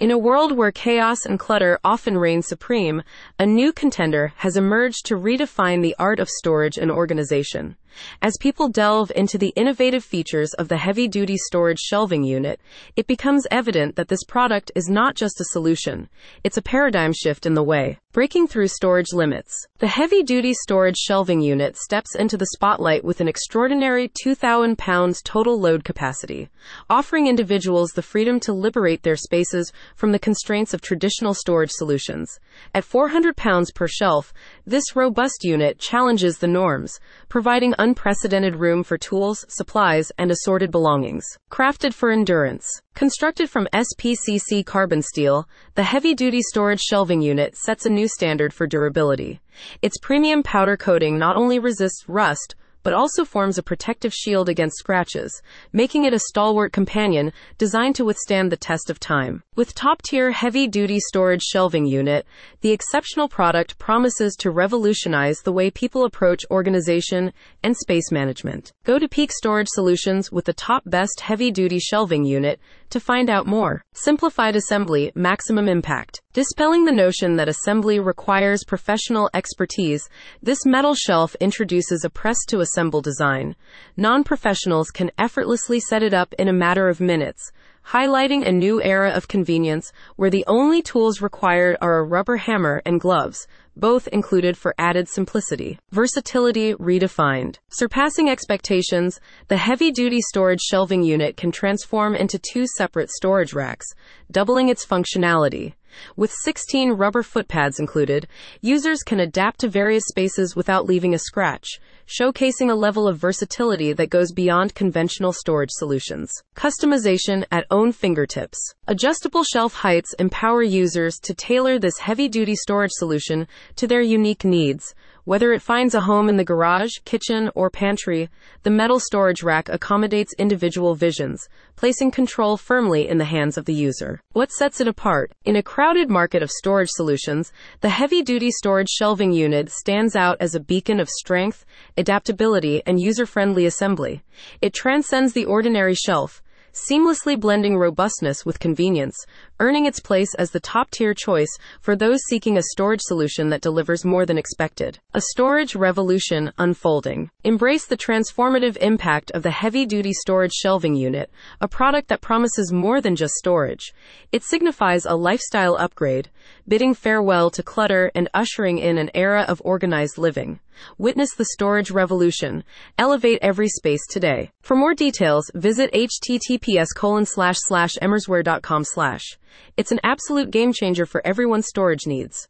In a world where chaos and clutter often reign supreme, a new contender has emerged to redefine the art of storage and organization. As people delve into the innovative features of the heavy duty storage shelving unit, it becomes evident that this product is not just a solution, it's a paradigm shift in the way. Breaking through storage limits. The heavy duty storage shelving unit steps into the spotlight with an extraordinary 2,000 pounds total load capacity, offering individuals the freedom to liberate their spaces from the constraints of traditional storage solutions. At 400 pounds per shelf, this robust unit challenges the norms, providing unprecedented room for tools, supplies, and assorted belongings. Crafted for endurance. Constructed from SPCC carbon steel, the heavy duty storage shelving unit sets a new standard for durability. Its premium powder coating not only resists rust, but also forms a protective shield against scratches, making it a stalwart companion designed to withstand the test of time. With top tier heavy duty storage shelving unit, the exceptional product promises to revolutionize the way people approach organization and space management. Go to Peak Storage Solutions with the top best heavy duty shelving unit to find out more. Simplified assembly, maximum impact. Dispelling the notion that assembly requires professional expertise, this metal shelf introduces a press to assemble design. Non professionals can effortlessly set it up in a matter of minutes highlighting a new era of convenience where the only tools required are a rubber hammer and gloves, both included for added simplicity. Versatility redefined. Surpassing expectations, the heavy duty storage shelving unit can transform into two separate storage racks, doubling its functionality. With 16 rubber footpads included, users can adapt to various spaces without leaving a scratch, showcasing a level of versatility that goes beyond conventional storage solutions. Customization at own fingertips. Adjustable shelf heights empower users to tailor this heavy duty storage solution to their unique needs, whether it finds a home in the garage, kitchen, or pantry, the metal storage rack accommodates individual visions, placing control firmly in the hands of the user. What sets it apart? In a crowded market of storage solutions, the heavy duty storage shelving unit stands out as a beacon of strength, adaptability, and user friendly assembly. It transcends the ordinary shelf seamlessly blending robustness with convenience, earning its place as the top tier choice for those seeking a storage solution that delivers more than expected. A storage revolution unfolding. Embrace the transformative impact of the heavy duty storage shelving unit, a product that promises more than just storage. It signifies a lifestyle upgrade, bidding farewell to clutter and ushering in an era of organized living. Witness the storage revolution. Elevate every space today. For more details, visit https colon slash slash emersware.com slash. It's an absolute game changer for everyone's storage needs.